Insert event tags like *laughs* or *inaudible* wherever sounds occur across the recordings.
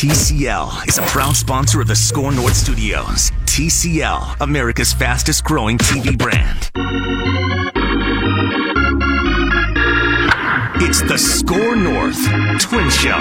TCL is a proud sponsor of the SKOR North Studios. TCL, America's fastest growing TV brand. It's the SKOR North Twin Show.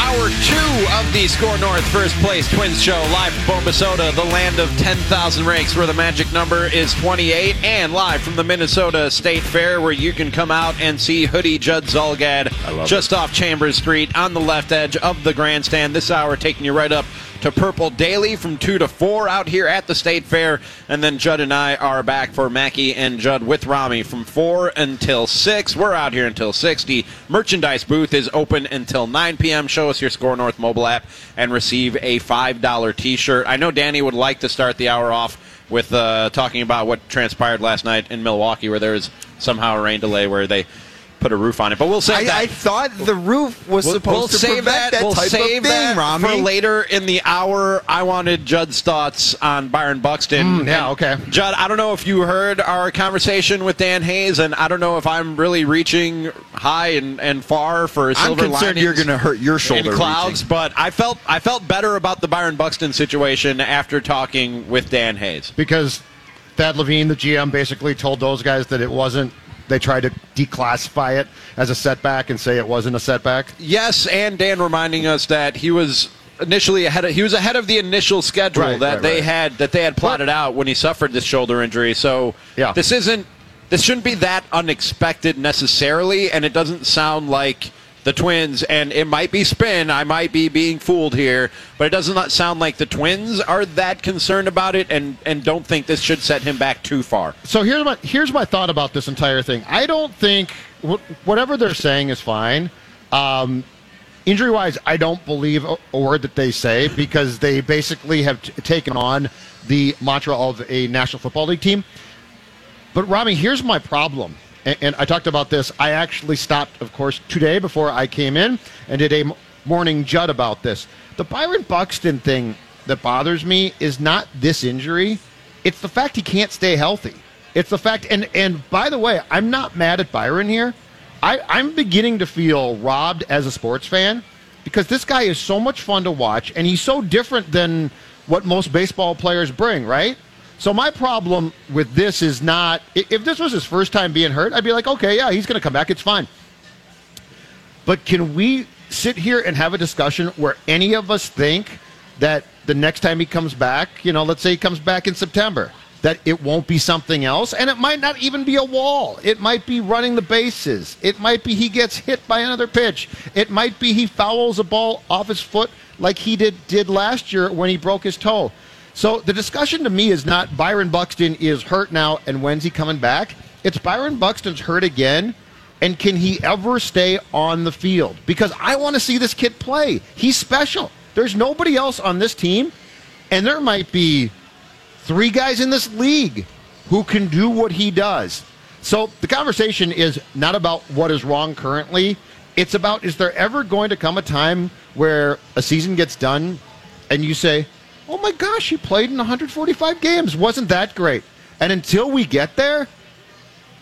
Hour two of the SKOR North First Place Twins Show, live from Bombasota, the land of 10,000 ranks, where the magic number is 28, and live from the Minnesota State Fair, where you can come out and see Hoodie Judd Zulgad just off Chambers Street on the left edge of the grandstand. This hour taking you right up to Purple Daily from 2 to 4 out here at the State Fair. And then Judd and I are back for Mackey and Judd with Ramie from 4 until 6. We're out here until 60. Merchandise booth is open until 9 p.m. Show us your SKOR North mobile app and receive a $5 t shirt. I know Danny would like to start the hour off with uh, talking about what transpired last night in Milwaukee, where there was somehow a rain delay where they put a roof on it. But we'll save I, that. I thought the roof was We'll, supposed we'll to save prevent that, we'll type save of thing, that Ramie. for later in the hour. I wanted Judd's thoughts on Byron Buxton. Mm, yeah, And, okay. Judd, I don't know if you heard our conversation with Dan Hayes, and I don't know if I'm really reaching high and, and far for I'm silver concerned you're going to hurt your shoulder. clouds, reaching. but I felt I felt better about the Byron Buxton situation after talking with Dan Hayes. because Thad Levine, the GM, basically told those guys that it wasn't. They tried to declassify it as a setback and say it wasn't a setback. Yes, and Dan reminding us that he was initially ahead of he was ahead of the initial schedule Right, that right, they right. had that they had plotted out when he suffered this shoulder injury. So Yeah. this isn't this shouldn't be that unexpected necessarily, and it doesn't sound like the Twins, and it might be spin. I might be being fooled here, but it does not sound like the Twins are that concerned about it, and and don't think this should set him back too far. So here's my here's my thought about this entire thing. I don't think wh- whatever they're saying is fine. Um, injury wise, I don't believe a, a word that they say because they basically have t- taken on the mantra of a National Football League team. But Ramie, here's my problem. And, and I talked about this. I actually stopped, of course, today before I came in and did a morning Judd about this. The Byron Buxton thing that bothers me is not this injury. It's the fact he can't stay healthy. It's the fact, and and by the way, I'm not mad at Byron here. I, I'm beginning to feel robbed as a sports fan because this guy is so much fun to watch, and he's so different than what most baseball players bring, right? So my problem with this is not if this was his first time being hurt, I'd be like, okay, yeah, he's going to come back, it's fine. But can we sit here and have a discussion where any of us think that the next time he comes back, you know, let's say he comes back in September, that it won't be something else, and it might not even be a wall. It might be running the bases. It might be he gets hit by another pitch. It might be he fouls a ball off his foot like he did did last year when he broke his toe. So the discussion to me is not Byron Buxton is hurt now and when's he coming back? It's Byron Buxton's hurt again and can he ever stay on the field? Because I want to see this kid play. He's special. There's nobody else on this team, and there might be three guys in this league who can do what he does. So the conversation is not about what is wrong currently. It's about is there ever going to come a time where a season gets done and you say, oh my gosh, he played in 145 games. Wasn't that great? And until we get there,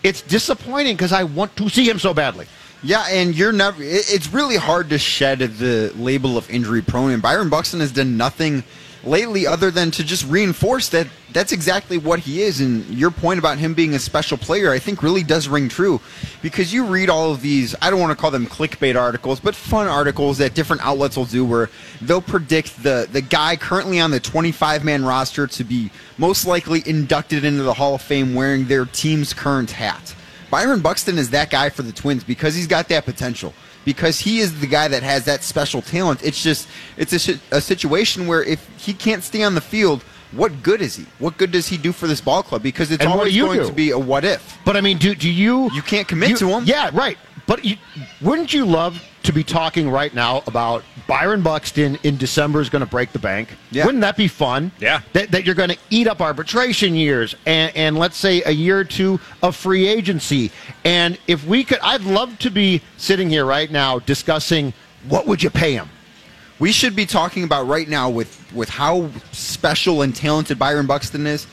it's disappointing because I want to see him so badly. Yeah, and you're never. It's really hard to shed the label of injury prone, and Byron Buxton has done nothing lately other than to just reinforce that that's exactly what he is. And your point about him being a special player, I think, really does ring true because you read all of these. I don't want to call them clickbait articles, but fun articles that different outlets will do where they'll predict the the guy currently on the 25 man roster to be most likely inducted into the Hall of Fame wearing their team's current hat. Byron Buxton is that guy for the Twins because he's got that potential. Because he is the guy that has that special talent. It's just it's a, a situation where if he can't stay on the field, what good is he? What good does he do for this ball club? Because it's And always going do? to be a what if. But I mean, do do you? You can't commit you- to him. Yeah, right. But you, wouldn't you love to be talking right now about Byron Buxton in December is going to break the bank? Yeah. Wouldn't that be fun? Yeah. That, that you're going to eat up arbitration years and, and let's say a year or two of free agency. And if we could, I'd love to be sitting here right now discussing what would you pay him. We should be talking about right now with with how special and talented Byron Buxton is.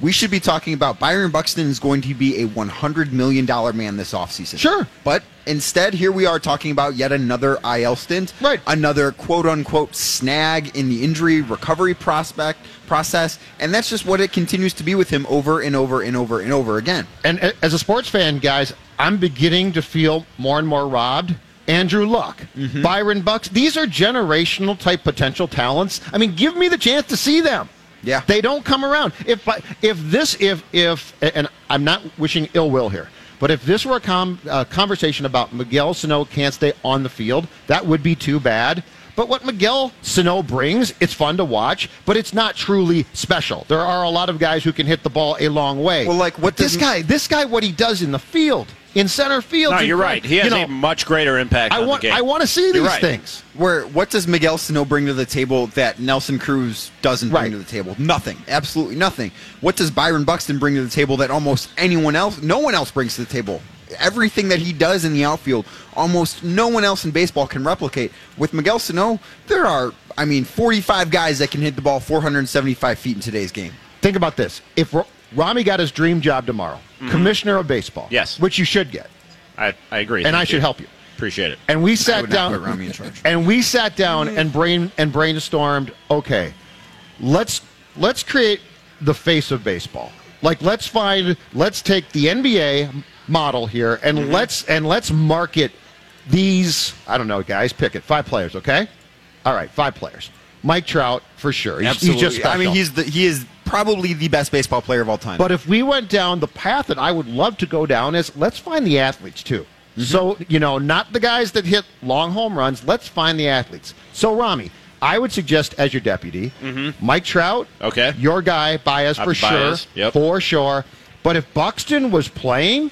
we should be talking about Byron Buxton is going to be a $100 million man this offseason. Sure. But instead, here we are talking about yet another IL stint. Right. Another quote unquote snag in the injury recovery prospect process. And that's just what it continues to be with him over and over and over and over again. And as a sports fan, guys, I'm beginning to feel more and more robbed. Andrew Luck, mm-hmm. Byron Bucks, these are generational type potential talents. I mean, give me the chance to see them. Yeah. They don't come around. If if this if if and I'm not wishing ill will here, but if this were a com, uh, conversation about Miguel Sano can't stay on the field, that would be too bad. But what Miguel Sano brings, it's fun to watch, but it's not truly special. There are a lot of guys who can hit the ball a long way. Well, like, what this guy, this guy, what he does in the field, in center field. No, you're right. He has you know, a much greater impact I on want, the game. I want to see these right. things. Where what does Miguel Sano bring to the table that Nelson Cruz doesn't bring to the table? Nothing. Absolutely nothing. What does Byron Buxton bring to the table that almost anyone else, no one else brings to the table? Everything that he does in the outfield, almost no one else in baseball can replicate. With Miguel Sano, there are, I mean, 45 guys that can hit the ball 475 feet in today's game. Think about this: if Ro- Ramie got his dream job tomorrow, commissioner of baseball, Mm-hmm. Yes. which you should get, I, I agree. and Thank I should help you. Appreciate it. And we I sat would not down, put Ramie in charge. *laughs* and we sat down and brain and brainstormed. Okay, let's let's create the face of baseball. Like let's find let's take the NBA model here and Mm-hmm. let's and let's market these. I don't know, guys. Pick it. Five players. Okay. All right, five players. Mike Trout for sure. He's, he's just I mean, he's the, he is probably the best baseball player of all time. But if we went down the path that I would love to go down is let's find the athletes too. Mm-hmm. So, you know, not the guys that hit long home runs, let's find the athletes. So, Ramie, I would suggest as your deputy, Mike Trout, Mm-hmm. Okay. your guy, Baez for Baez, sure, yep. for sure. But if Buxton was playing,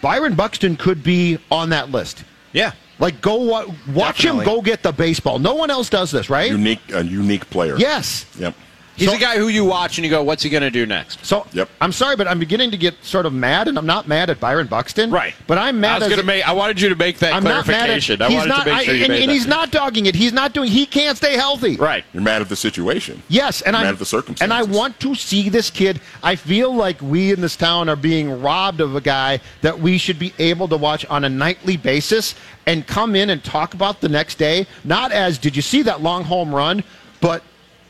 Byron Buxton could be on that list. Yeah. Like, go wa- watch Definitely. him go get the baseball. No one else does this, right? Unique, a unique player. Yes. Yep. He's So- a guy who you watch and you go, what's he going to do next? So Yep. I'm sorry, but I'm beginning to get sort of mad, and I'm not mad at Byron Buxton. Right. But I'm mad. I was going to a- make. I wanted you to make that I'm not mad at. clarification. I he's wanted not, to make I- sure you and, made and that. he's not dogging it. He's not doing. He can't stay healthy. right. You're mad at the situation. Yes, and Mad I at the circumstances. and I want to see this kid. I feel like we in this town are being robbed of a guy that we should be able to watch on a nightly basis and come in and talk about the next day. Not as did you see that long home run, but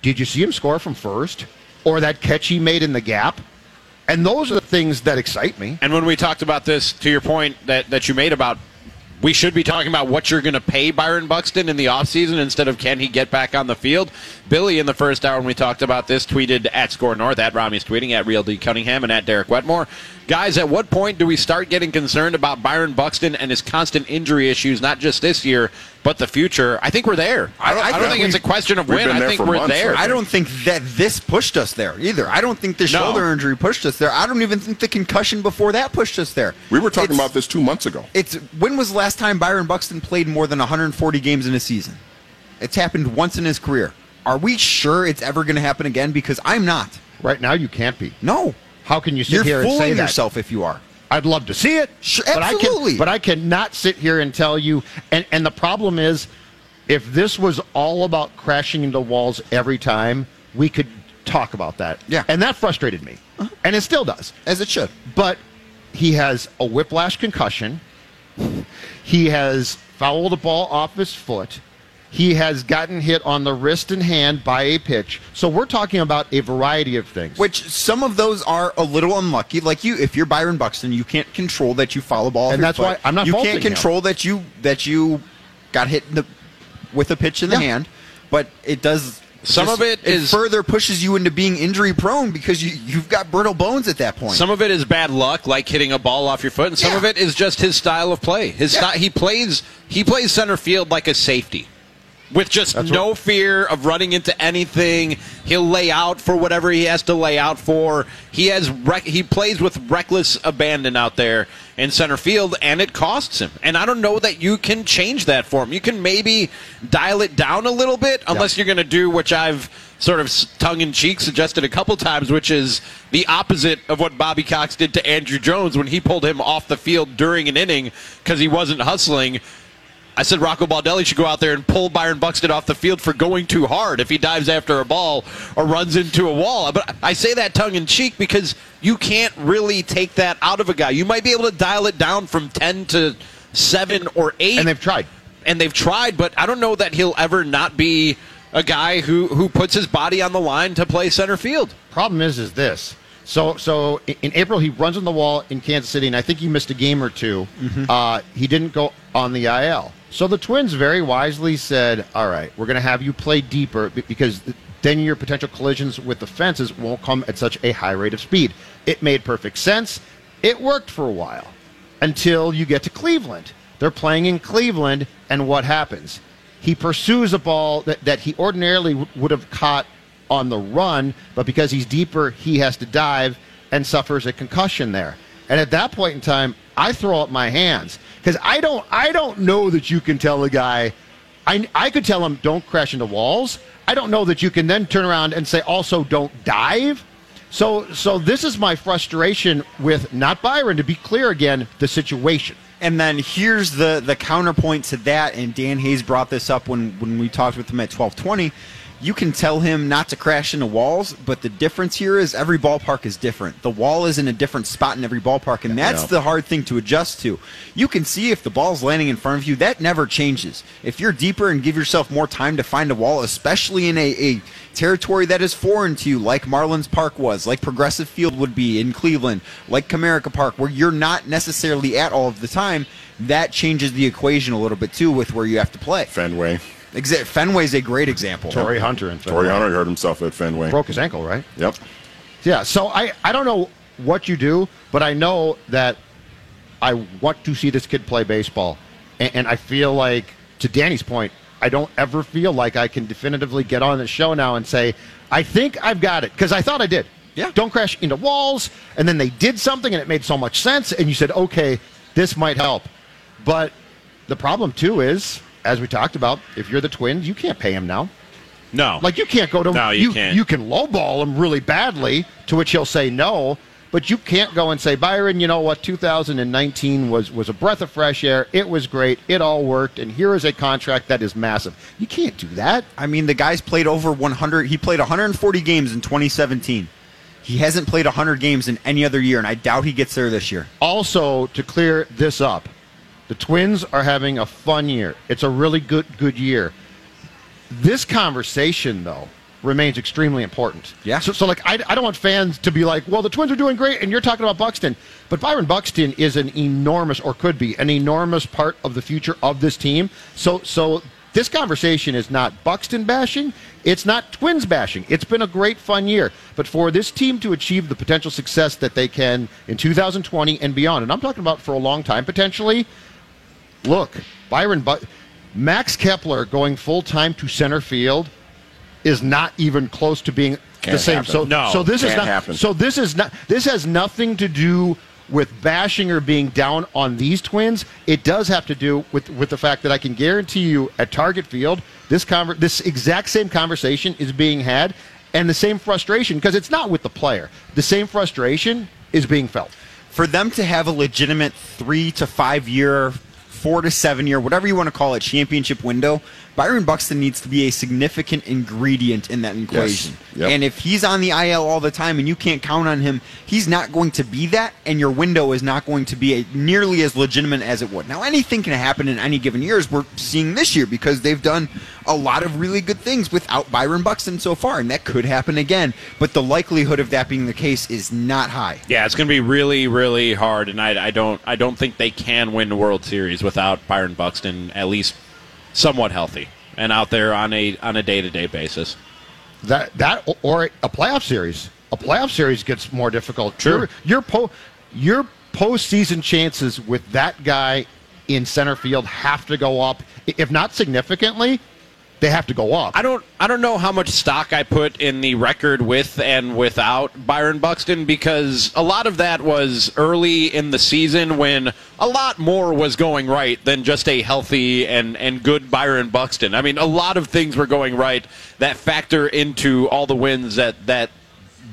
did you see him score from first or that catch he made in the gap? And those are the things that excite me. And when we talked about this, to your point that, that you made about we should be talking about what you're going to pay Byron Buxton in the offseason instead of can he get back on the field. Billy, in the first hour when we talked about this, tweeted at SKOR North, at Ramie's tweeting, at Real D Cunningham, and at Derek Wetmore. Guys, at what point do we start getting concerned about Byron Buxton and his constant injury issues, not just this year, but the future? I think we're there. I don't, I I don't think think it's a question of when. I think we're months, there. I I don't think that this pushed us there either. I don't think the No. shoulder injury pushed us there. I don't even think the concussion before that pushed us there. We were talking It's- about this two months ago. It's when was the last time Byron Buxton played more than 140 games in a season? It's happened once in his career. Are we sure it's ever going to happen again? Because I'm not. Right now, you can't be. No. How can you sit You're here and say that? fooling yourself if you are. I'd love to see it. Sure, but I absolutely. can, but I cannot sit here and tell you. And, and the problem is, if this was all about crashing into walls every time, we could talk about that. Yeah. Uh-huh. And that frustrated me. And it still does. As it should. But he has a whiplash concussion. He has fouled a ball off his foot. He has gotten hit on the wrist and hand by a pitch. So we're talking about a variety of things. Which some of those are a little unlucky. Like you, if you're Byron Buxton, you can't control that you foul a ball. And that's foot. why I'm not You can't him. control that you that you got hit in the, with a pitch in the Yeah. hand. But it does. Some just- of it is- further pushes you into being injury prone because you you've got brittle bones at that point. Some of it is bad luck, like hitting a ball off your foot, and some Yeah. of it is just his style of play. His Yeah. sty- he plays he plays center field like a safety, with just That's no what- fear of running into anything. He'll lay out for whatever he has to lay out for. He has rec- he plays with reckless abandon out there in center field, and it costs him. And I don't know that you can change that for him. You can maybe dial it down a little bit, unless you're going to do which I've sort of tongue in cheek suggested a couple times, which is the opposite of what Bobby Cox did to Andruw Jones when he pulled him off the field during an inning because he wasn't hustling. I said Rocco Baldelli should go out there and pull Byron Buxton off the field for going too hard if he dives after a ball or runs into a wall. But I say that tongue in cheek because you can't really take that out of a guy. You might be able to dial it down from 10 to 7 or 8. And they've tried. And they've tried, but I don't know that he'll ever not be a guy who, who puts his body on the line to play center field. Problem is, is this. So, so in April he runs on the wall in Kansas City, and I think he missed a game or 2 Uh, he didn't go on the IL. So the Twins very wisely said, "All right, we're going to have you play deeper because then your potential collisions with the fences won't come at such a high rate of speed." It made perfect sense. It worked for a while until you get to Cleveland. They're playing in Cleveland, and what happens? He pursues a ball that, that he ordinarily w- would have caught on the run, but because he's deeper, he has to dive and suffers a concussion there. And at that point in time, I throw up my hands because I don't, I don't know that you can tell a guy. I, I could tell him don't crash into walls. I don't know that you can then turn around and say also don't dive. So, so this is my frustration with not Byron. To be clear again, the situation. And then here's the the counterpoint to that, and Dan Hayes brought this up when when we talked with him at twelve twenty. You can tell him not to crash into walls, but the difference here is every ballpark is different. The wall is in a different spot in every ballpark, and that's Yeah. the hard thing to adjust to. You can see if the ball's landing in front of you, that never changes. If you're deeper and give yourself more time to find a wall, especially in a, a territory that is foreign to you, like Marlins Park was, like Progressive Field would be in Cleveland, like Comerica Park, where you're not necessarily at all of the time, that changes the equation a little bit too with where you have to play. Fenway. Exa- Fenway's a great example. Torii Hunter and Torii Hunter hurt himself at Fenway. broke his ankle, right? Yep. Yeah. So I, I don't know what you do, but I know that I want to see this kid play baseball, and, and I feel like, to Danny's point, I don't ever feel like I can definitively get on the show now and say I think I've got it because I thought I did. Yeah. Don't crash into walls, and then they did something, and it made so much sense, and you said, okay, this might help, but the problem too is, as we talked about, if you're the Twins, you can't pay him now. No. Like you can't go to No, you can't. You can lowball him really badly, to which he'll say no. But you can't go and say, Byron, you know what? 2019 was was a breath of fresh air. It was great. It all worked, and here is a contract that is massive. You can't do that. I mean, the guy's played over 100. He played 140 games in 2017. He hasn't played 100 games in any other year, and I doubt he gets there this year. Also, to clear this up, the Twins are having a fun year. It's a really good good year. This conversation, though, remains extremely important. Yeah. So, so like, I, I don't want fans to be like, well, the Twins are doing great, and you're talking about Buxton. But Byron Buxton is an enormous, or could be, an enormous part of the future of this team. So, so this conversation is not Buxton bashing. It's not Twins bashing. It's been a great, fun year. But for this team to achieve the potential success that they can in 2020 and beyond, and I'm talking about for a long time potentially, look, Byron, but Max Kepler going full time to center field is not even close to being the Can't same. happen. So, No, so this is can't not. happen. So this is not. This has nothing to do with bashing or being down on these twins. It does have to do with with the fact that I can guarantee you at Target Field, this conver- this exact same conversation is being had, and the same frustration because it's not with the player. The same frustration is being felt. For them to have a legitimate three to five year, four to seven year, whatever you want to call it, championship window, Byron Buxton needs to be a significant ingredient in that equation. Yep. And if he's on the IL all the time and you can't count on him, he's not going to be that, and your window is not going to be a, nearly as legitimate as it would. Now, anything can happen in any given year, as we're seeing this year, because they've done a lot of really good things without Byron Buxton so far, and that could happen again. But the likelihood of that being the case is not high. Yeah, it's going to be really, really hard, and I, I don't, I don't think they can win the World Series without Byron Buxton at least somewhat healthy and out there on a on a day to day basis. That that or a playoff series. A playoff series gets more difficult. Sure. Your your po your postseason chances with that guy in center field have to go up. If not significantly, they have to go up. I don't, I don't know how much stock I put in the record with and without Byron Buxton because a lot of that was early in the season when a lot more was going right than just a healthy and and good Byron Buxton. I mean, a lot of things were going right that factor into all the wins that that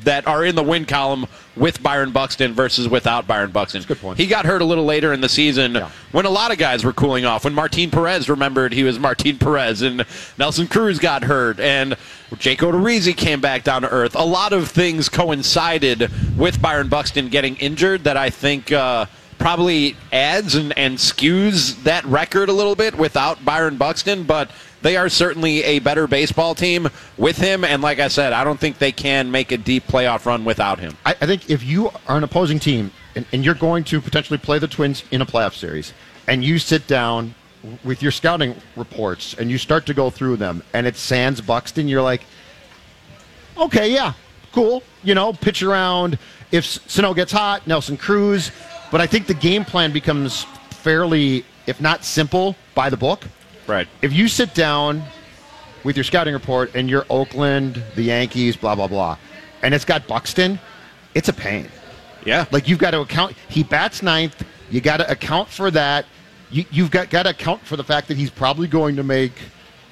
that are in the win column with Byron Buxton versus without Byron Buxton. good point. He got hurt a little later in the season Yeah. when a lot of guys were cooling off. When Martin Perez remembered he was Martin Perez, and Nelson Cruz got hurt, and Jake Odorizzi came back down to earth. A lot of things coincided with Byron Buxton getting injured that I think. Uh, Probably adds and, and skews that record a little bit without Byron Buxton, but they are certainly a better baseball team with him. And like I said, I don't think they can make a deep playoff run without him. I, I think if you are an opposing team and, and you're going to potentially play the Twins in a playoff series, and you sit down with your scouting reports and you start to go through them, and it's Sands Buxton, you're like, okay, yeah, cool. You know, pitch around. If Sano gets hot, Nelson Cruz. But I think the game plan becomes fairly, if not simple, by the book. Right. If you sit down with your scouting report and you're Oakland, the Yankees, blah, blah, blah, and it's got Buxton, it's a pain. Yeah. Like you've got to account. He bats ninth. You got to account for that. You, you've got got to account for the fact that he's probably going to make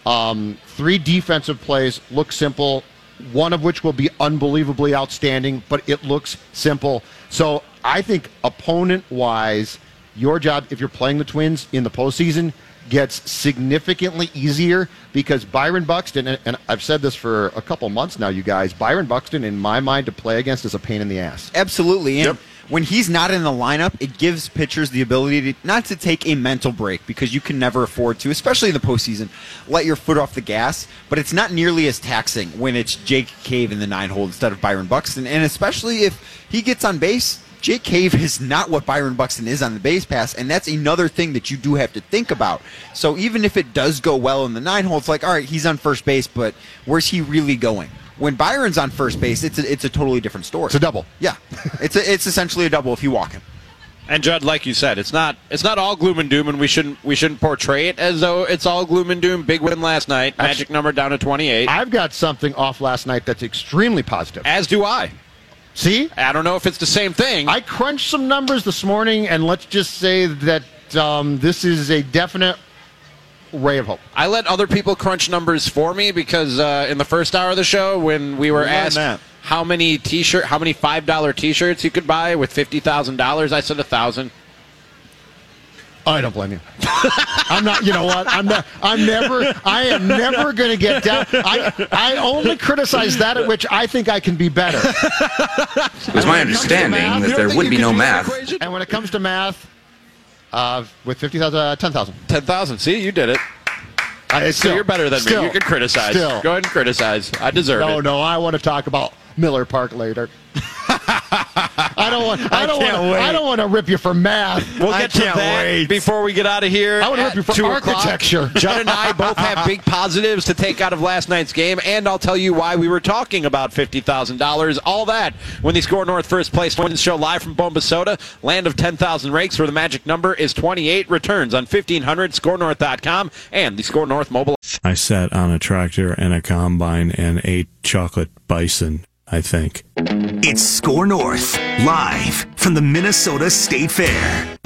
um, three defensive plays look simple. One of which will be unbelievably outstanding, but it looks simple. So I think opponent wise, your job if you're playing the Twins in the postseason gets significantly easier because Byron Buxton, and, and I've said this for a couple months now, you guys, Byron Buxton, in my mind, to play against is a pain in the ass. Absolutely. And Yep. when he's not in the lineup, it gives pitchers the ability to not to take a mental break because you can never afford to, especially in the postseason, let your foot off the gas. But it's not nearly as taxing when it's Jake Cave in the nine hole instead of Byron Buxton. And especially if he gets on base, Jake Cave is not what Byron Buxton is on the base pass, and that's another thing that you do have to think about. So even if it does go well in the nine hole, it's like, all right, he's on first base, but where's he really going? When Byron's on first base, it's a, it's a totally different story. It's a double. Yeah, *laughs* it's a, it's essentially a double if you walk him. And Judd, like you said, it's not it's not all gloom and doom, and we shouldn't we shouldn't portray it as though it's all gloom and doom. Big win last night, magic number down to twenty eight. I've got something off last night that's extremely positive. As do I. See, I don't know if it's the same thing. I crunched some numbers this morning, and let's just say that um, this is a definite ray of hope. I let other people crunch numbers for me because uh, in the first hour of the show, when we were asked how many t-shirt, how many five dollar t-shirts you could buy with fifty thousand dollars, I said a thousand. I don't blame you. I'm not. You know what? I'm not. I'm never. I am never going to get down. I I only criticize that at which I think I can be better. It was my understanding math, that there would be no math. And when it comes to math, uh, with fifty thousand, uh, ten thousand. Ten thousand. See, you did it. I, So you're better than still, me. You can criticize. Still. Go ahead and criticize. I deserve No, it. No, no, I want to talk about Miller Park later. I don't want. I don't can't want. wait. I don't want to rip you for math. We'll get to that wait. before we get out of here. I wanna rip you for 2 o'clock. architecture. *laughs* Judd and I both have big positives to take out of last night's game, and I'll tell you why we were talking about $50,000. All that when the SKOR North First Place Twins show live from Bombasota, land of 10,000 rakes, where the magic number is 28. Returns on 1500 skornorth.com and the SKOR North mobile I sat on a tractor and a combine and ate chocolate bison, I think. It's SKOR North, live from the Minnesota State Fair.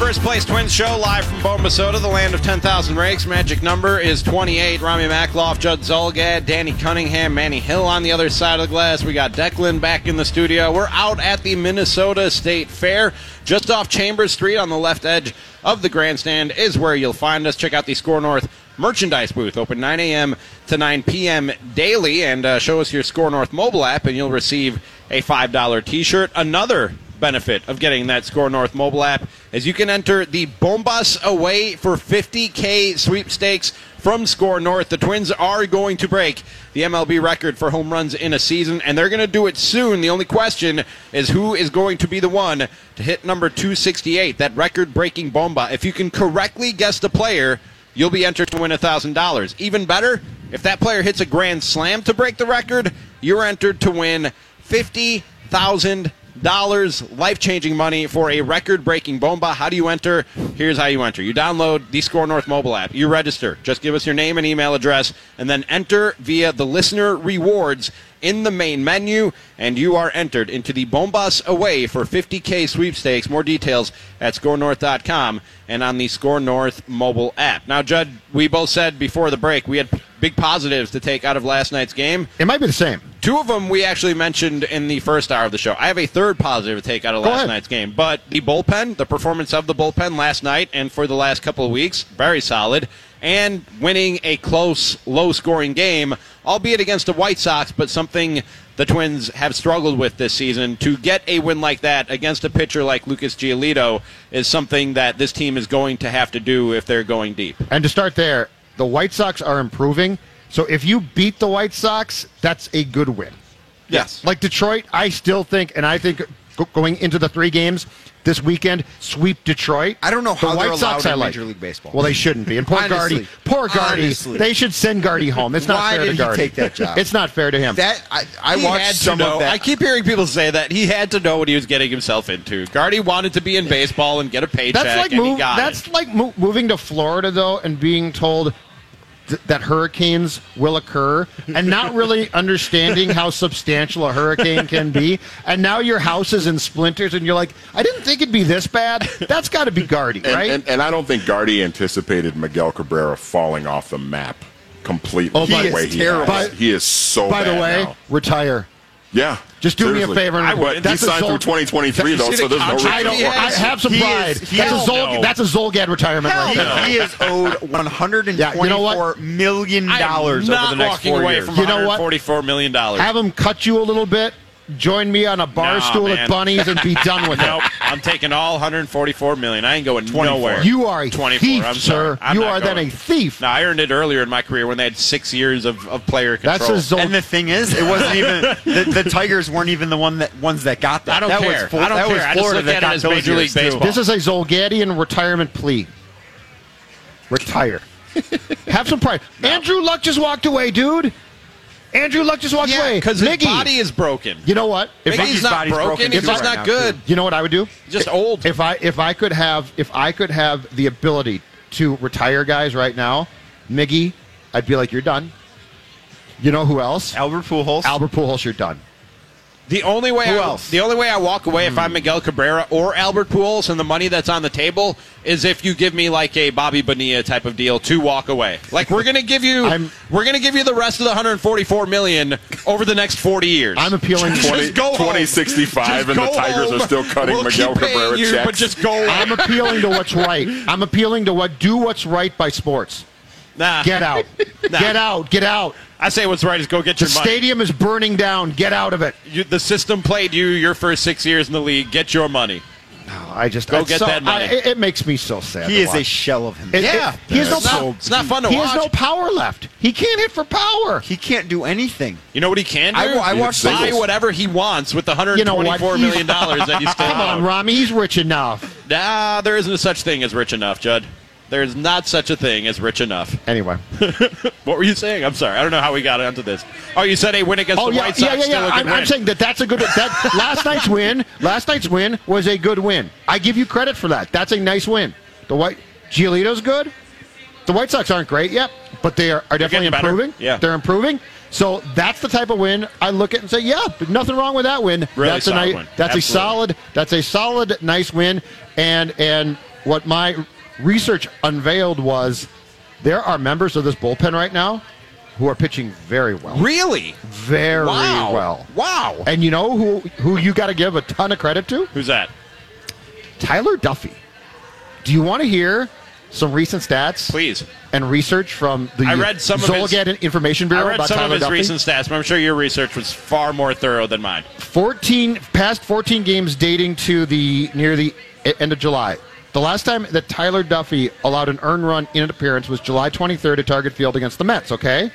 First place Twins show live from Bombasota, the land of 10,000 rakes. Magic number is 28. Ramie Makloff, Judd Zulgad, Danny Cunningham, Manny Hill on the other side of the glass. We got Declan back in the studio. We're out at the Minnesota State Fair, just off Chambers Street on the left edge of the grandstand is where you'll find us. Check out the SKOR North merchandise booth, open 9 a.m. to 9 p.m. daily, and uh, show us your SKOR North mobile app, and you'll receive a $5 t shirt. Another benefit of getting that SKOR North mobile app is you can enter the Bombas Away for 50K sweepstakes from SKOR North. The Twins are going to break the MLB record for home runs in a season, and they're going to do it soon. The only question is who is going to be the one to hit number 268, that record breaking bomba. If you can correctly guess the player, you'll be entered to win $1,000. Even better, if that player hits a grand slam to break the record, you're entered to win $50,000. Life changing money for a record breaking bomba. How do you enter? Here's how you enter. You download the SKOR North mobile app. You register. Just give us your name and email address, and then enter via the listener rewards in the main menu, and you are entered into the Bombas Away for 50K sweepstakes. More details at skornorth.com and on the SKOR North mobile app. Now, Judd, we both said before the break we had big positives to take out of last night's game. It might be the same. Two of them we actually mentioned in the first hour of the show. I have a third positive to take out of last night's game, but the bullpen, the performance of the bullpen last night and for the last couple of weeks, very solid. And winning a close, low scoring game, albeit against the White Sox, but something the Twins have struggled with this season. To get a win like that against a pitcher like Lucas Giolito is something that this team is going to have to do if they're going deep. And to start there, the White Sox are improving. So if you beat the White Sox, that's a good win. Yes. Like Detroit, I still think, and I think going into the three games this weekend, sweep Detroit. I don't know how the they're White Sox allowed I in like. Major League Baseball. Well, they shouldn't be. And poor Honestly. Gardy, poor Gardy, Honestly. they should send Gardy home. It's not Why fair did to he take that job? It's not fair to him. that I, I He watched had to some know. of that. I keep hearing people say that he had to know what he was getting himself into. Gardy wanted to be in baseball and get a paycheck, That's like and he move, got that's it. like mo- moving to Florida though and being told th- that hurricanes will occur and not really *laughs* understanding how substantial a hurricane can be and now your house is in splinters and you're like I didn't think it'd be this bad. That's got to be Gardy, And, right? and, and I don't think Gardy anticipated Miguel Cabrera falling off the map completely Oh, by the way He he is terrible. has. He is so By the way, now. retire. Yeah. Just do me a favor. and- I wouldn't. That's he a signed through 2023 though, so the there's no contract I don't. I have some he pride. he that's, a is- Zol, no. that's a Zulgad retirement right he, there. he is *laughs* owed one hundred and twenty-four million I am dollars over the next four years. from You know what? 144 million dollars. Have him cut you a little bit. Join me on a bar Nah, stool man. at Bunny's and be done with *laughs* Nope, it. I'm taking all 144 million. I ain't going nowhere. You are a 24. thief, I'm sir. sorry. I'm you not are then a thief. No, I earned it earlier in my career when they had six years of, of player control. That's a Zol- And the thing is, it wasn't even *laughs* the, the Tigers weren't even the one that ones that got that. I don't that care. Was Flo- I don't that care. was I just Florida look that at it got as those Major League. Baseball. This is a Zulgadian retirement plea. Retire. Have some pride. Andrew Luck just walked away, dude. Andrew Luck just walked yeah, away. because his body is broken. You know what? If I, Miggy's not body's broken. broken He's right not good. too. you know what I would do? Just old. If I if I could have if I could have the ability to retire guys right now, Miggy, I'd be like, you're done. You know who else? Albert Pujols. Albert Pujols, you're done. The only way Who I, else? the only way I walk away if hmm. I'm Miguel Cabrera or Albert Pujols and the money that's on the table is if you give me like a Bobby Bonilla type of deal to walk away. Like we're gonna give you *laughs* I'm- we're gonna give you the rest of the 144 million over the next 40 years. I'm appealing. Just 20, go home. 2065 and the Tigers home. are still cutting We'll Miguel Cabrera you, checks. But just go. I'm appealing to what's right. I'm appealing to what do what's right by sports. nah. Get out. *laughs* Nah. Get out. Get out. I say what's right is go get The your money. The stadium is burning down. Get out of it. You, the system played you your first six years in the league. Get your money. No, I just Go it's get so- that money. I- it, it makes me so sad. He to is a shell of him. It- it- Yeah. he has no It's not- it's not fun to he watch. He has no power left. He can't hit for power. he can't do anything. You know what he can do? I- I watched buy singles. whatever he wants with the 124 You know what? dollars that he's *laughs* still Come on. Ramie. He's rich enough. Nah, there isn't a such thing as rich enough, Judd. There's not such a thing as rich enough. Anyway. *laughs* What were you saying? I'm sorry. I don't know how we got onto this. Oh, you said a win against Oh the yeah, White Sox yeah, yeah, yeah. a I'm. I'm saying that that's a good. That *laughs* last night's win, last night's win was a good win. I give you credit for that. That's a nice win. The White Giolito's good. The White Sox aren't great yet, but they are, are definitely getting better. improving. Yeah. they're improving. So that's the type of win I look at and say, yeah, nothing wrong with that win. Really that's a solid nice, win. that's Absolutely. a solid, that's a solid, nice win. And and what my research unveiled was there are members of this bullpen right now who are pitching very well really? very Wow. well. Wow. And you know who who you got to give a ton of credit to? Who's that? Tyler Duffey. Do you want to hear some recent stats Please. and research from the I read some of his- Information Bureau I read about some Tyler of his Duffey? recent stats, but I'm sure your research was far more thorough than mine. 14 past 14 games dating to the near the end of July. The last time that Tyler Duffey allowed an earned run in an appearance was July 23rd at Target Field against the Mets, okay?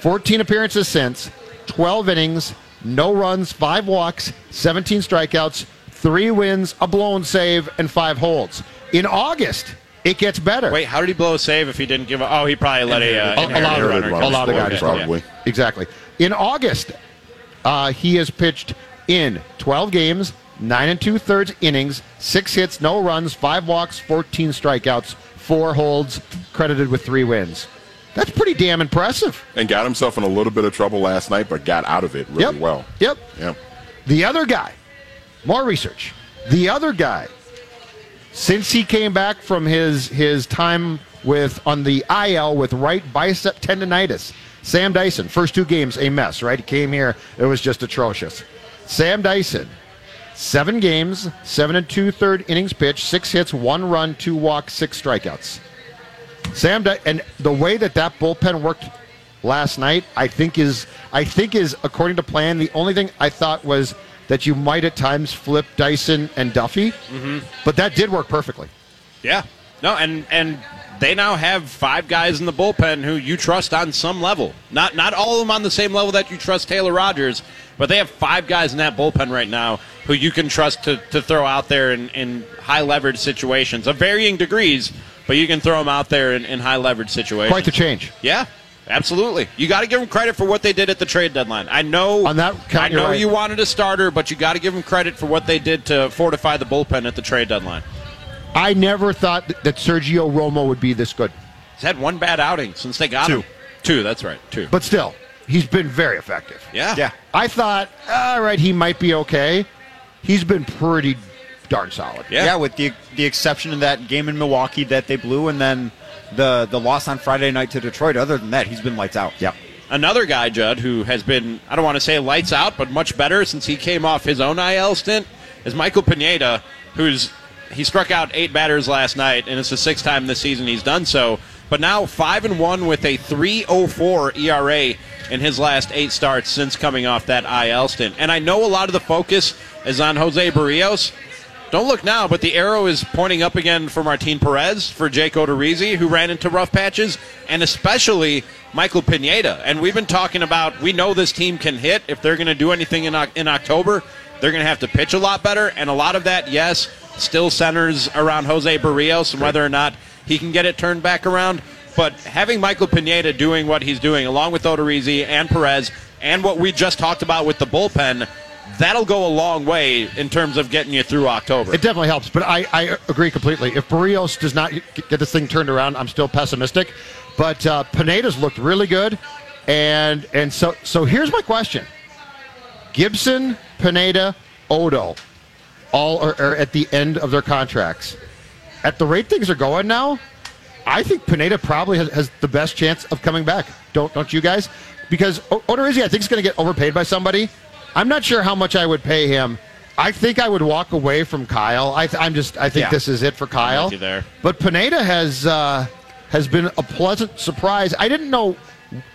14 appearances since, 12 innings, no runs, 5 walks, 17 strikeouts, 3 wins, a blown save and 5 holds. In August, it gets better. Wait, how did he blow a save if he didn't give a. Oh, he probably let a. Uh, Oh, inherited allowed- runner runner go. allowed a guy to Okay, score. probably. Exactly. In August, uh, he has pitched in 12 games, nine and two thirds innings, six hits, no runs, five walks, 14 strikeouts, four holds, credited with three wins. That's pretty damn impressive. And got himself in a little bit of trouble last night, but got out of it really yep. well. Yep. Yeah. The other guy, more research. The other guy, since he came back from his his time with on the IL with right bicep tendonitis, Sam Dyson, first two games a mess. Right, he came here, it was just atrocious. Sam Dyson, seven games, seven and two third innings pitched, six hits, one run, two walks, six strikeouts. Sam and the way that that bullpen worked last night, I think is I think is according to plan. The only thing I thought was that you might at times flip Dyson and Duffey, mm-hmm. but that did work perfectly. Yeah. No, and and they now have five guys in the bullpen who you trust on some level. Not not all of them on the same level that you trust Taylor Rogers, but they have five guys in that bullpen right now who you can trust to, to throw out there in, in high leverage situations of varying degrees, but you can throw them out there in, in high leverage situations. Quite the change. Yeah, absolutely. You got to give them credit for what they did at the trade deadline. I know On that count, I know right. you wanted a starter, but you got to give them credit for what they did to fortify the bullpen at the trade deadline. I never thought that, that Sergio Romo would be this good, He's had one bad outing since they got Two. him. Two, that's right. Two. but still, he's been very effective. yeah. Yeah. I thought, all right, he might be okay. He's been pretty darn solid. Yeah. Yeah. with the the exception of that game in Milwaukee that they blew, and then the the loss on Friday night to Detroit. Other than that, he's been lights out. Yeah. Another guy, Judd, who has been, I don't want to say lights out, but much better since he came off his own IL stint, is Michael Pineda, who's he struck out eight batters last night, and it's the sixth time this season he's done so. But now five and one with a 3.04 ERA in his last eight starts since coming off that IL stint. And I know a lot of the focus is on Jose Berrios. Don't look now, but the arrow is pointing up again for Martin Perez, for Jake Odorizzi, who ran into rough patches, and especially Michael Pineda. And we've been talking about we know this team can hit. If they're going to do anything in, in October, they're going to have to pitch a lot better. And a lot of that, yes, still centers around Jose Berrios and whether or not he can get it turned back around. But having Michael Pineda doing what he's doing, along with Odorizzi and Perez, and what we just talked about with the bullpen, that'll go a long way in terms of getting you through October. It definitely helps, but I, I agree completely. If Berrios does not get this thing turned around, I'm still pessimistic. But uh, Pineda's looked really good, and and so so here's my question: Gibson, Pineda, Odo, all are, are at the end of their contracts. At the rate things are going now, I think Pineda probably has, has the best chance of coming back. Don't don't you guys? Because Odorizzi, I think, is going to get overpaid by somebody. I'm not sure how much I would pay him. I think I would walk away from Kyle. I th- I'm just I think Yeah. this is it for Kyle. there. But Pineda has uh, has been a pleasant surprise. I didn't know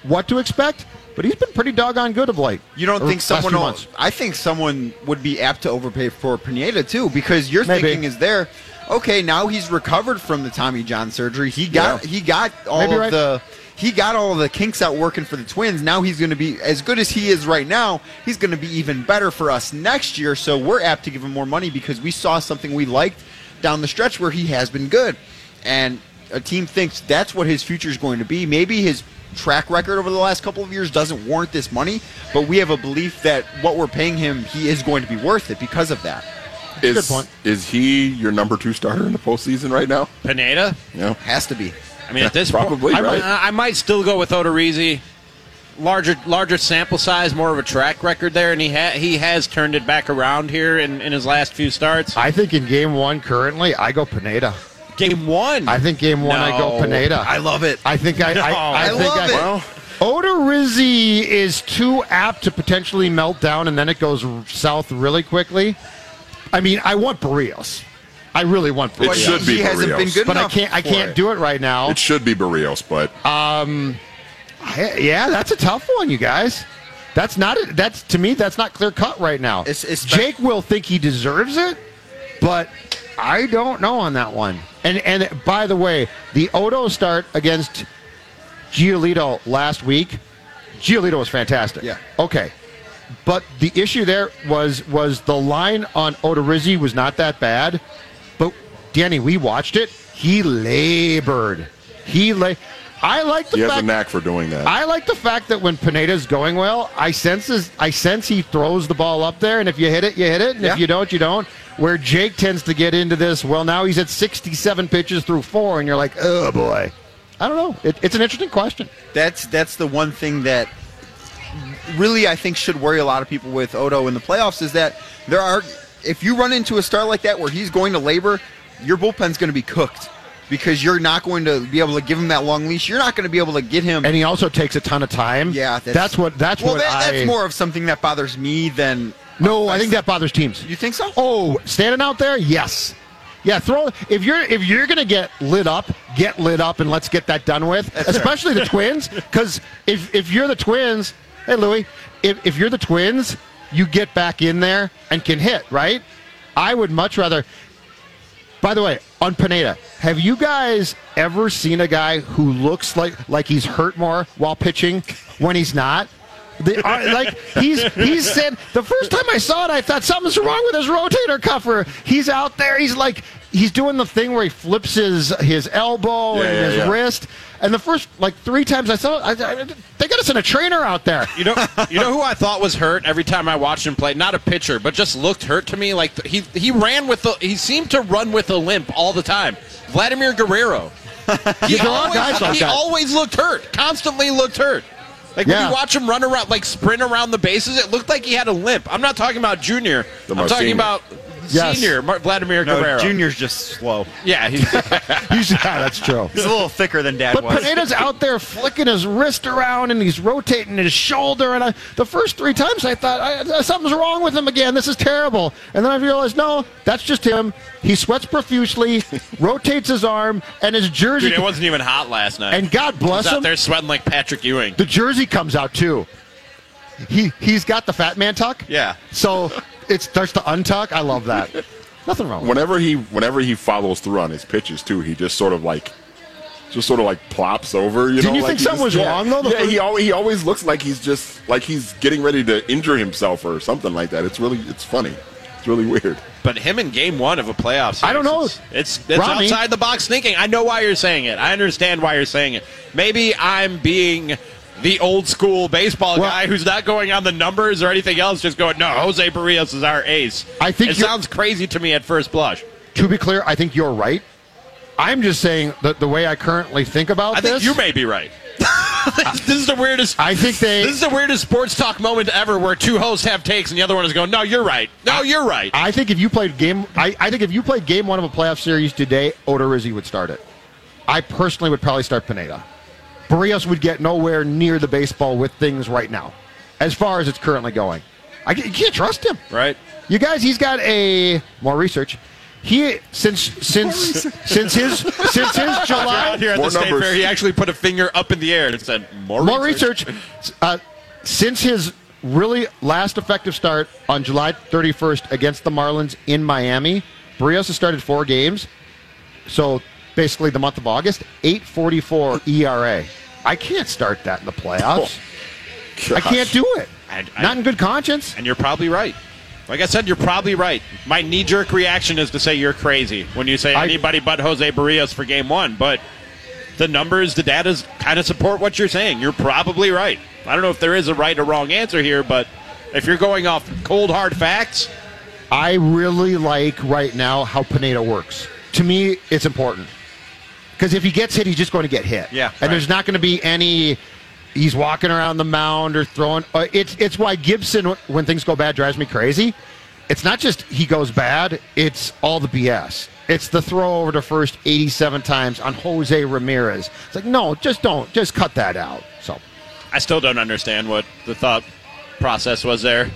what to expect, but he's been pretty doggone good of late. You don't think someone? Will. I think someone would be apt to overpay for Pineda too, because your Maybe. thinking is there. Okay, now he's recovered from the Tommy John surgery. He got Yeah. he got all Maybe of right. the he got all of the kinks out working for the Twins. Now he's going to be as good as he is right now. He's going to be even better for us next year. So we're apt to give him more money because we saw something we liked down the stretch where he has been good, and a team thinks that's what his future is going to be. Maybe his track record over the last couple of years doesn't warrant this money, but we have a belief that what we're paying him, he is going to be worth it because of that. Is, good point. is he your number two starter in the postseason right now? Pineda? Yeah. Has to be. I mean, at this Probably, point, right? I, I might still go with Odorizzi. Larger, larger sample size, more of a track record there, and he ha- he has turned it back around here in, in his last few starts. I think in game one currently, I go Pineda. Game one, I think game one, I go Pineda. I love it. I think I. No. I, I, I think love I, it. Well, Odorizzi is too apt to potentially melt down, and then it goes south really quickly. I mean, I want Berrios. I really want It Berrios, should be he hasn't been good but I can't. I can't it. do it right now. it should be Berrios, but um, I- yeah, that's a tough one, you guys. That's not. A, that's to me. That's not clear cut right now. It's- it's- Jake will think he deserves it, but I don't know on that one. And and by the way, the Odo start against Giolito last week. Giolito was fantastic. Yeah. Okay. But the issue there was was the line on Odorizzi was not that bad, but Danny, we watched it. He labored. He lay. I like the He has a fact. knack for doing that. I like the fact that when Pineda's going well, I sense his, I sense he throws the ball up there, and if you hit it, you hit it, and Yeah. if you don't, you don't. Where Jake tends to get into this, well, now he's at 67 pitches through four, and you're like, oh boy. I don't know. It, it's an interesting question. That's that's the one thing that really I think should worry a lot of people with Odo in the playoffs is that there are if you run into a star like that where he's going to labor, your bullpen's going to be cooked because you're not going to be able to give him that long leash. You're not going to be able to get him. And he also takes a ton of time. yeah, that's, what. That's well, what that, I. that's more of something that bothers me than. No, I think that bothers teams. You think so? Oh, standing out there, yes. Yeah, throw if you're if you're gonna get lit up, get lit up, and let's get that done with. Especially the Twins, *laughs* because if if you're the Twins, hey Louis, if if you're the Twins, you get back in there and can hit, right? I would much rather. By the way, on Pineda, have you guys ever seen a guy who looks like like he's hurt more while pitching when he's not? They are, uh, like he's he's said the first time I saw it, I thought something's wrong with his rotator cuff. He's out there, he's like he's doing the thing where he flips his his elbow Yeah, and yeah, his yeah. wrist. And the first like three times I saw it, I, I, they got us in a trainer out there. You know, you know who I thought was hurt every time I watched him play. Not a pitcher, but just looked hurt to me. Like he he ran with the he seemed to run with a limp all the time. Vladimir Guerrero. *laughs* He, There are always, guys like he that. always looked hurt. Constantly looked hurt. Like when you watch him run around, like sprint around the bases, it looked like he had a limp. I'm not talking about Junior. The I'm talking Marcini. about Yes. Senior Mar- Vladimir No, Guerrero. Junior's just slow. Yeah, he's, *laughs* He's, yeah, that's true. He's a little thicker than Dad But was. Pineda's out there flicking his wrist around and he's rotating his shoulder. And I, the first three times I thought I, something's wrong with him again. This is terrible. And then I realized no, that's just him. He sweats profusely, *laughs* rotates his arm, and his jersey. dude, it wasn't even hot last night. and God bless he's out him, there sweating like Patrick Ewing. the jersey comes out too. He he's got the fat man tuck. Yeah. So it starts to untuck. I love that. *laughs* Nothing wrong. with it. whenever he whenever he follows through on his pitches too, he just sort of like just sort of like plops over. You Didn't know, you like think he something just- was yeah. wrong, though, Yeah, he always, he always looks like he's just like he's getting ready to injure himself or something like that. It's really it's funny. It's really weird. But him in game one of a playoff series, I don't know. It's it's, it's Ronnie. outside the box thinking. I know why you're saying it. I understand why you're saying it. Maybe I'm being the old school baseball Well- guy who's not going on the numbers or anything else, just going, no, Jose Berrios is our ace. I think it sounds crazy to me at first blush. to be clear, I think you're right. I'm just saying that the way I currently think about I think this. you may be right. *laughs* this is the weirdest. I think they. this is the weirdest sports talk moment ever, where two hosts have takes and the other one is going, "No, you're right. No, you're right." I think if you played game, I, I think if you played game one of a playoff series today, Odorizzi would start it. I personally would probably start Pineda. Berrios would get nowhere near the baseball with things right now, as far as it's currently going. I, you can't trust him. right? You guys, he's got a more research. He since since since his since his *laughs* July Out here at More the state fair, he actually put a finger up in the air and said, "More, More research. Uh, since his really last effective start on July 31st against the Marlins in Miami, Berrios has started four games. So basically, the month of August, 8.44 ERA. I can't start that in the playoffs. Oh, I can't do it. I- Not in good conscience. And you're probably right. Like I said, you're probably right. My knee jerk reaction is to say you're crazy when you say I- anybody but Jose Berrios for game one. But the numbers, the data kind of support what you're saying. You're probably right. I don't know if there is a right or wrong answer here, but if you're going off cold hard facts, I really like right now how Pineda works. To me, it's important because if he gets hit, he's just going to get hit. Yeah, and right. there's not going to be any. He's walking around the mound or throwing. Uh, it's it's why Gibson, when things go bad, drives me crazy. It's not just he goes bad; it's all the BS. It's the throw over to first 87 times on Jose Ramirez. It's like no, just don't, just cut that out. So I still don't understand what the thought process was there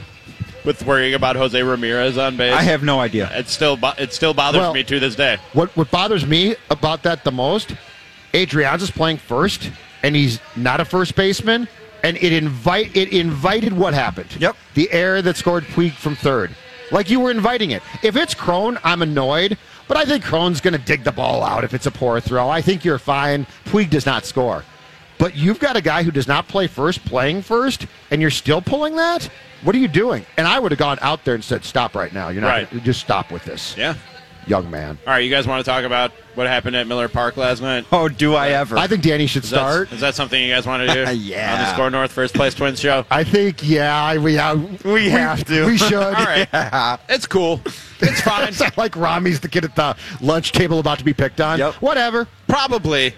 with worrying about Jose Ramirez on base. I have no idea. It still bo- it still bothers Well- me to this day. What what bothers me about that the most, Adrianza is playing first, and he's not a first baseman, and it invite it invited what happened. Yep. The error that scored Puig from third. Like you were inviting it. If it's Cron, I'm annoyed, but I think Cron's going to dig the ball out if it's a poor throw. I think you're fine. Puig does not score. But you've got a guy who does not play first playing first, and you're still pulling that? What are you doing? And I would have gone out there and said, stop right now. You're not Right. gonna- just stop with this. Yeah. young man. All right, you guys want to talk about what happened at Miller Park last night? Oh, do I ever? I think Danny should Is start. is that something you guys want to do? *laughs* Yeah. On the SKOR North First Place Twins show? I think, yeah, we uh, have, We have to. We should. All right. *laughs* It's cool. It's fine. *laughs* It's not like Ramie's the kid at the lunch table about to be picked on. Yep. Whatever. Probably.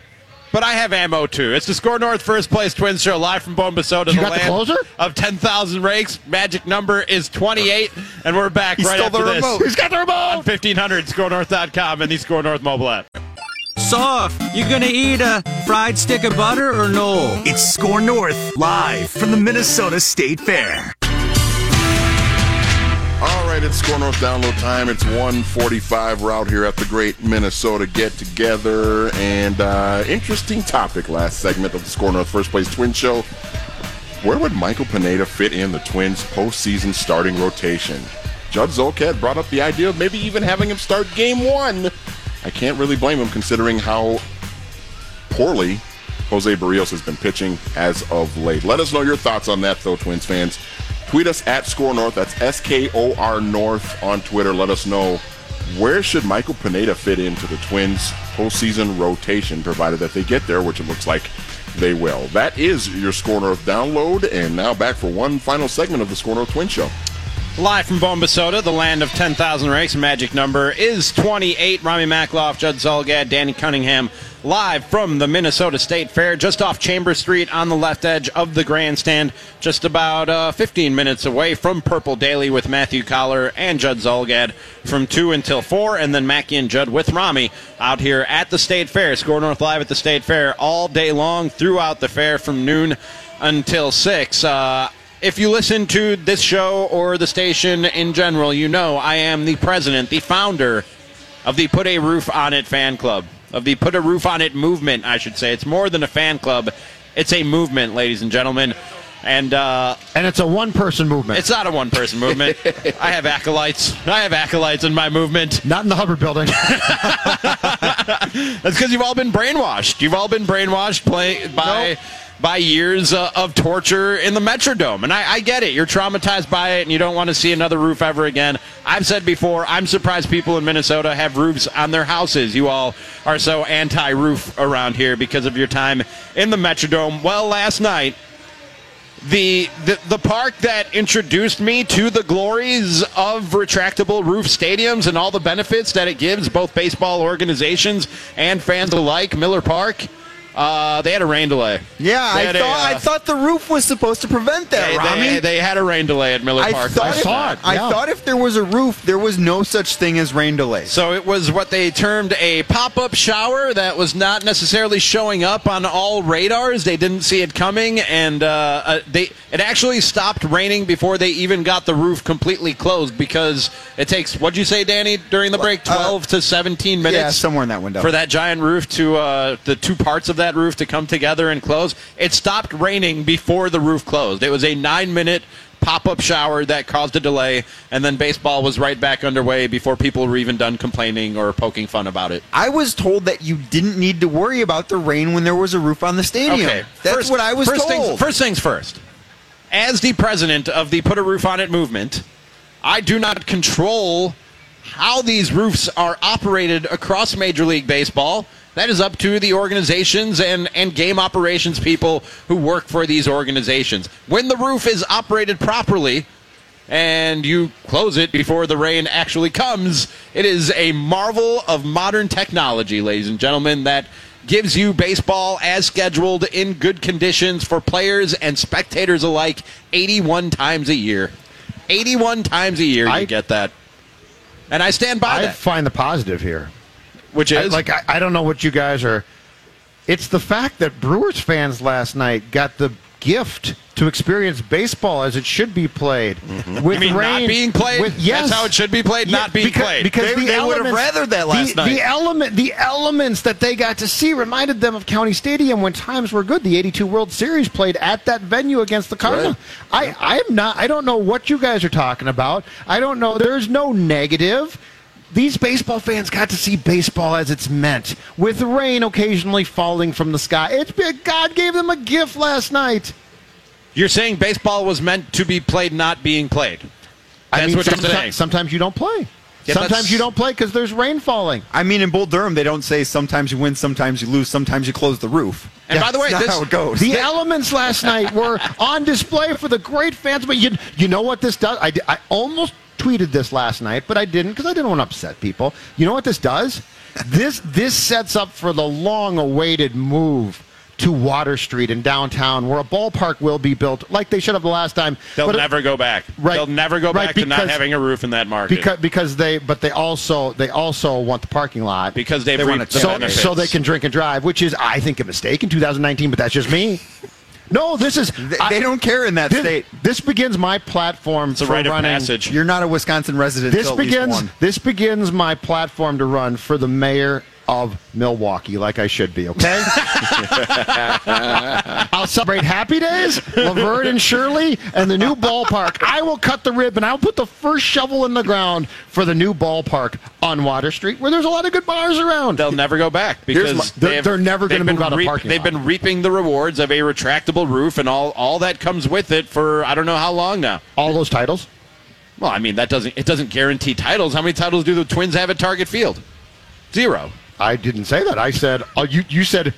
But I have ammo too. It's the SKOR North First Place Twins Show live from Bombasota, You the got the closer? of 10,000 rakes. Magic number is 28, and we're back He right stole after the this. remote. He's got the On remote. 1500 skornorth.com and the SKOR North mobile app. Soft, you gonna eat a fried stick of butter or no? It's SKOR North, live from the Minnesota State Fair. Right, it's SKOR North download time. It's 145. We're out here at the Great Minnesota Get Together. And uh, interesting topic last segment of the SKOR North First Place Twin Show. Where would Michael Pineda fit in the Twins' postseason starting rotation? Judd Zulgad brought up the idea of maybe even having him start game one. I can't really blame him considering how poorly Jose Berrios has been pitching as of late. Let us know your thoughts on that, though, Twins fans. Tweet us at SKOR North. That's S K O R North on Twitter. Let us know where should Michael Pineda fit into the Twins' postseason rotation, provided that they get there, which it looks like they will. That is your SKOR North download, and now back for one final segment of the SKOR North Twin Show. Live from Bombasota, the land of 10,000 rakes. Magic number is 28. Ramie Makloff, Judd Zulgad, Danny Cunningham, live from the Minnesota State Fair, just off Chamber Street on the left edge of the grandstand, just about uh, 15 minutes away from Purple Daily with Matthew Coller and Judd Zulgad from 2 until 4, and then Mackey and Judd with Ramie out here at the State Fair. SKOR North Live at the State Fair all day long throughout the fair from noon until 6. Uh, if you listen to this show or the station in general, you know I am the president, the founder of the Put a Roof on It fan club, of the Put a Roof on It movement, I should say. It's more than a fan club, it's a movement, ladies and gentlemen. And uh, And it's a one person movement. it's not a one person movement. *laughs* I have acolytes. I have acolytes in my movement. not in the Hubbard building. *laughs* That's because you've all been brainwashed. You've all been brainwashed play, by by years uh, of torture in the Metrodome, and I, I get it. You're traumatized by it, and you don't want to see another roof ever again. I've said before, I'm surprised people in Minnesota have roofs on their houses. You all are so anti-roof around here because of your time in the Metrodome. Well, last night the, the the park that introduced me to the glories of retractable roof stadiums and all the benefits that it gives both baseball organizations and fans alike, Miller Park. Uh, they had a rain delay. Yeah, I had a, thought uh, I thought the roof was supposed to prevent that, They, Ramie. they, they had a rain delay at Miller I Park. thought last if, saw night. it. I thought if there was a roof, there was no such thing as rain delay. So it was what they termed a pop-up shower that was not necessarily showing up on all radars. They didn't see it coming, and uh, uh, they it actually stopped raining before they even got the roof completely closed because it takes what'd you say, Danny, during the break, Uh, twelve to seventeen minutes. yeah, somewhere in that window. for that giant roof to uh, the two parts of that roof to come together and close. It stopped raining before the roof closed. It was a nine-minute pop-up shower that caused a delay, and then baseball was right back underway before people were even done complaining or poking fun about it. I was told that you didn't need to worry about the rain when there was a roof on the stadium. Okay, That's first- what I was first told. Things, first things first. As the president of the Put a Roof on It movement, I do not control how these roofs are operated across Major League Baseball. That is up to the organizations and, and game operations people who work for these organizations. When the roof is operated properly, and you close it before the rain actually comes. It is a marvel of modern technology, ladies and gentlemen, that gives you baseball as scheduled in good conditions for players and spectators alike 81 times a year. 81 times a year I- get that. And I stand by I that, find the positive here. Which I- is like I, I don't know what you guys are. It's the fact that Brewers fans last night got the gift to experience baseball as it should be played with Mm-hmm. You mean not being played? With, yes, That's how it should be played, not being because, played. Because They- the they would have elements- rathered that last the, night. The element, the elements that they got to see reminded them of County Stadium when times were good. The '82 World Series played at that venue against the Cardinals. I, I'm not. I don't know what you guys are talking about. I don't know. There's no negative. These baseball fans got to see baseball as it's meant, with rain occasionally falling from the sky. It's God gave them a gift last night. you're saying baseball was meant to be played, not being played. That's I mean, what you're saying. sometimes you don't play. Yeah, sometimes you don't play because there's rain falling. I mean, in Bull Durham, they don't say sometimes you win, sometimes you lose, sometimes you close the roof. And by the way, That's this- how it goes. The *laughs* elements last night were on display for the great fans. But you, you know what this does? I, I almost tweeted this last night, but I didn't because I didn't want to upset people. You know what this does? This this sets up for the long-awaited move to Water Street in downtown, where a ballpark will be built, like they should have the last time. They'll But- never go back. Right. They'll never go Right, back to not having a roof in that market. because because they but they also they also want the parking lot Because they've They reaped want the it so benefits. so they can drink and drive, which is I think a mistake in 2019, but that's just me. No, this is They, I- they don't care in that this, state. this begins my platform It's a for rite of running. passage. You're not a Wisconsin resident. This till at least begins one. this begins my platform to run for the mayor of Milwaukee, like I should be. Okay. *laughs* I'll celebrate Happy Days, Laverne and Shirley, and the new ballpark. I will cut the ribbon. I'll put the first shovel in the ground for the new ballpark on Water Street, where there's a lot of good bars around. They'll never go back because my- they're- they they're never gonna been move out of parking They've lot. been reaping the rewards of a retractable roof and all all that comes with it for I don't know how long now. All those titles. Well, I mean that doesn't it doesn't guarantee titles. How many titles do the Twins have at Target Field? Zero. I didn't say that. I said uh, you. You said.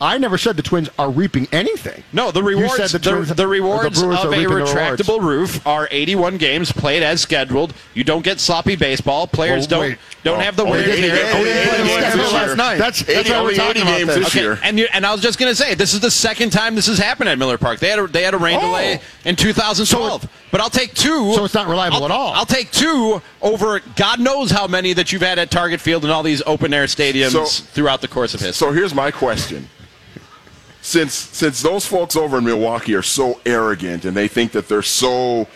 I never said the Twins are reaping anything. No, the You rewards said the, the Twins- the, rewards the of a reaping the rewards. retractable roof are 81 games played as scheduled. You don't get sloppy baseball. Players Well, don't wait. don't Oh, have the only wear and tear. games- only 80 games That's last night. That's, that's 80 why we're talking about games this. this Okay, year. and you, and I was just going to say this is the second time this has happened at Miller Park. They had a, they had a rain Oh. delay in 2012, but I'll take two. So it's not reliable I'll- at all. I'll take two over God knows how many that you've had at Target Field and all these open air stadiums So- throughout the course of history. So here's my question. Since since those folks over in Milwaukee are so arrogant and they think that they're so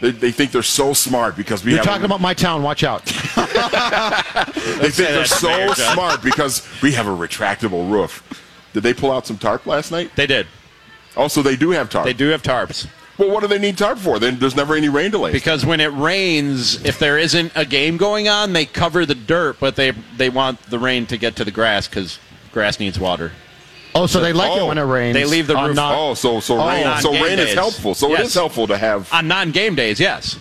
they, they think they're so smart because we You're have talking about my town. Watch out. *laughs* they think they're so Mayor smart because we have a retractable roof. Did they pull out some tarp last night? they did. Oh, also, they do have tarp. They do have tarps. Well, what do they need tarp for? Then there's never any rain delays. Because when it rains, if there isn't a game going on, they cover the dirt, but they they want the rain to get to the grass because grass needs water. Oh, so they like it Oh, when it rains. they leave the on roof- not- oh, so so Oh, rain so game rain is helpful. So it Yes. is helpful to have. On non-game days, yes.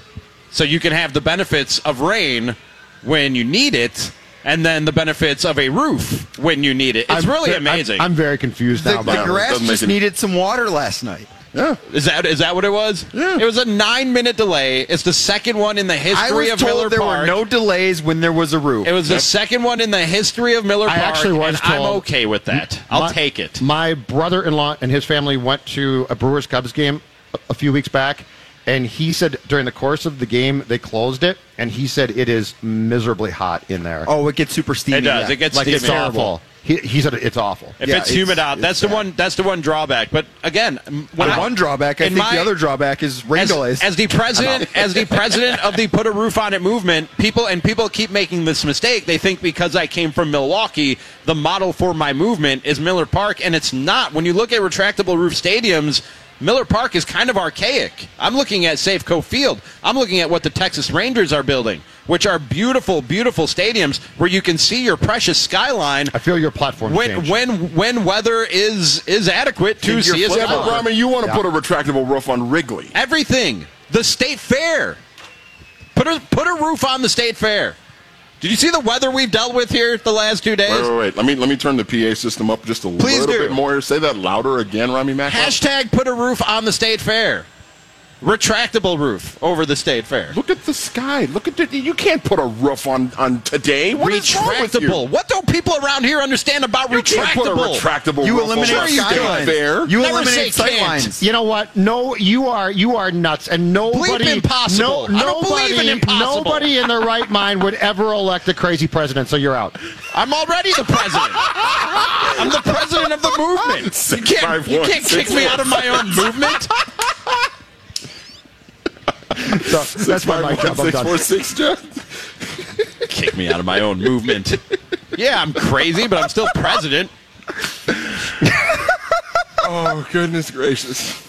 So you can have the benefits of rain when you need it, and then the benefits of a roof when you need it. It's I'm really amazing. I'm, I'm very confused now. the about it. grass doesn't just needed some water last night. Yeah. is that is that what it was? Yeah. It was a nine-minute delay. It's the second one in the I history was of told Miller Park. there Park. were no delays when there was a roof. it was the second one in the history of Miller I Park. actually was and I'm okay with that. I'll My- take it. My brother-in-law and his family went to a Brewers Cubs game a, a few weeks back, and he said during the course of the game they closed it, and he said it is miserably hot in there. oh, it gets super steamy. It does. yeah. It gets like it's steamy. awful. He, he said it's awful. If Yeah, it's it's- humid out, that's it's the one. That's the one drawback. But again, when The I- one drawback, I think my- the other drawback is rain as, delays. as the president, as the *laughs* president of the put a roof on it movement, people and people keep making this mistake. They think because I came from Milwaukee, the model for my movement is Miller Park, and it's not. When you look at retractable roof stadiums. Miller Park is kind of archaic. I'm looking at Safeco Field. I'm looking at what the Texas Rangers are building, which are beautiful, beautiful stadiums where you can see your precious skyline I feel your platform when changed. when when weather is is adequate to see a flip Yeah, but skyline. Ramie, you want to Yeah. put a retractable roof on Wrigley. Everything. The state fair. Put a put a roof on the state fair. Did you see the weather we've dealt with here the last two days? Wait, wait, wait. Let me let me turn the PA system up just a Please little do. bit more. Say that louder again, Ramie Mack. Hashtag put a roof on the state fair. Retractable roof over the state fair. Look at the sky. Look at the. You can't put a roof on on today. What is wrong with you? retractable. What don't people around here understand about You can't put a retractable? retractable you roof eliminate on the state sightlines. fair. You Never eliminate can't. sightlines. You know what? No, you are you are nuts, and nobody, impossible. no, I don't believe nobody, in impossible. nobody in their right mind would ever elect a crazy president. So you're out. I'm already the president. I'm the president of the movement. *laughs* You can't, five, you one, can't six, kick me out of my own movement. *laughs* So that's my mic drop. I'm done. four six, kick me out of my own movement. Yeah, I'm crazy, but I'm still president. Oh goodness gracious.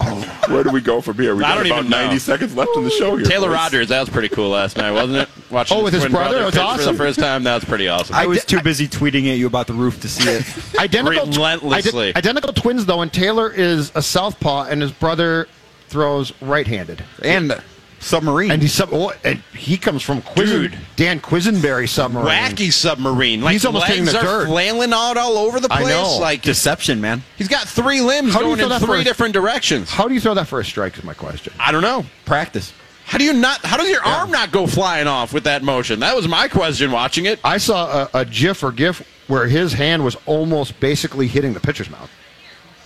Oh, where do we go from here? We I got about even know. ninety seconds left in the show here. Taylor boys. Rogers, that was pretty cool last night, wasn't it? Oh, Watching Oh, with his twin brother? That was pitch for awesome. the first time. That was pretty awesome. I was too busy tweeting at you about the roof to see it. Identical, Relentlessly. ide- identical twins though, and Taylor is a southpaw, and his brother throws right-handed. and submarine. And he's sub- oh, and he comes from Quizen, Dude. Dan Quisenberry submarine. Wacky submarine. Like He's almost hitting the are dirt. flailing out all over the I place. know. Like Deception, man. he's got three limbs How do you going throw in that three first? different directions. How do you throw that for a strike? Is my question. I don't know. Practice. How do you not? How does your arm not go flying off with that motion? That was my question watching it. I saw a, a GIF or GIF where his hand was almost basically hitting the pitcher's mouth.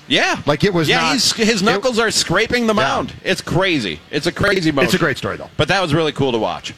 Yeah, Like, it was Yeah, not- he's, his knuckles are scraping the Yeah. mound. It's crazy. It's a crazy motion. It's a great story, though. But that was really cool to watch.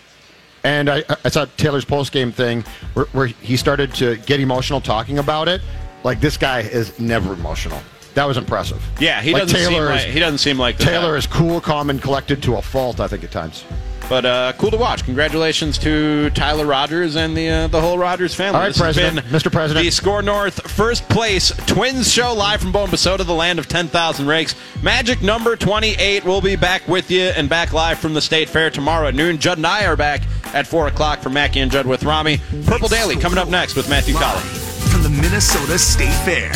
And I, I saw Taylor's post game thing where, where he started to get emotional talking about it. Like this guy is never emotional. That was impressive. Yeah, he Like, doesn't seem like is- he doesn't seem like the Taylor guy. is cool, calm, and collected to a fault. I think at times. But uh, cool to watch. Congratulations to Tyler Rogers and the uh, the whole Rogers family. All right, This has President. been Mr. President. The SKOR North first place Twins show live from Bombasota, the land of 10,000 rakes. Magic number 28 We'll be back with you and back live from the State Fair tomorrow at noon. Judd and I are back at 4 o'clock for Mackey and Judd with Ramie. Purple Daily coming up next with Matthew Collins. From the Minnesota State Fair.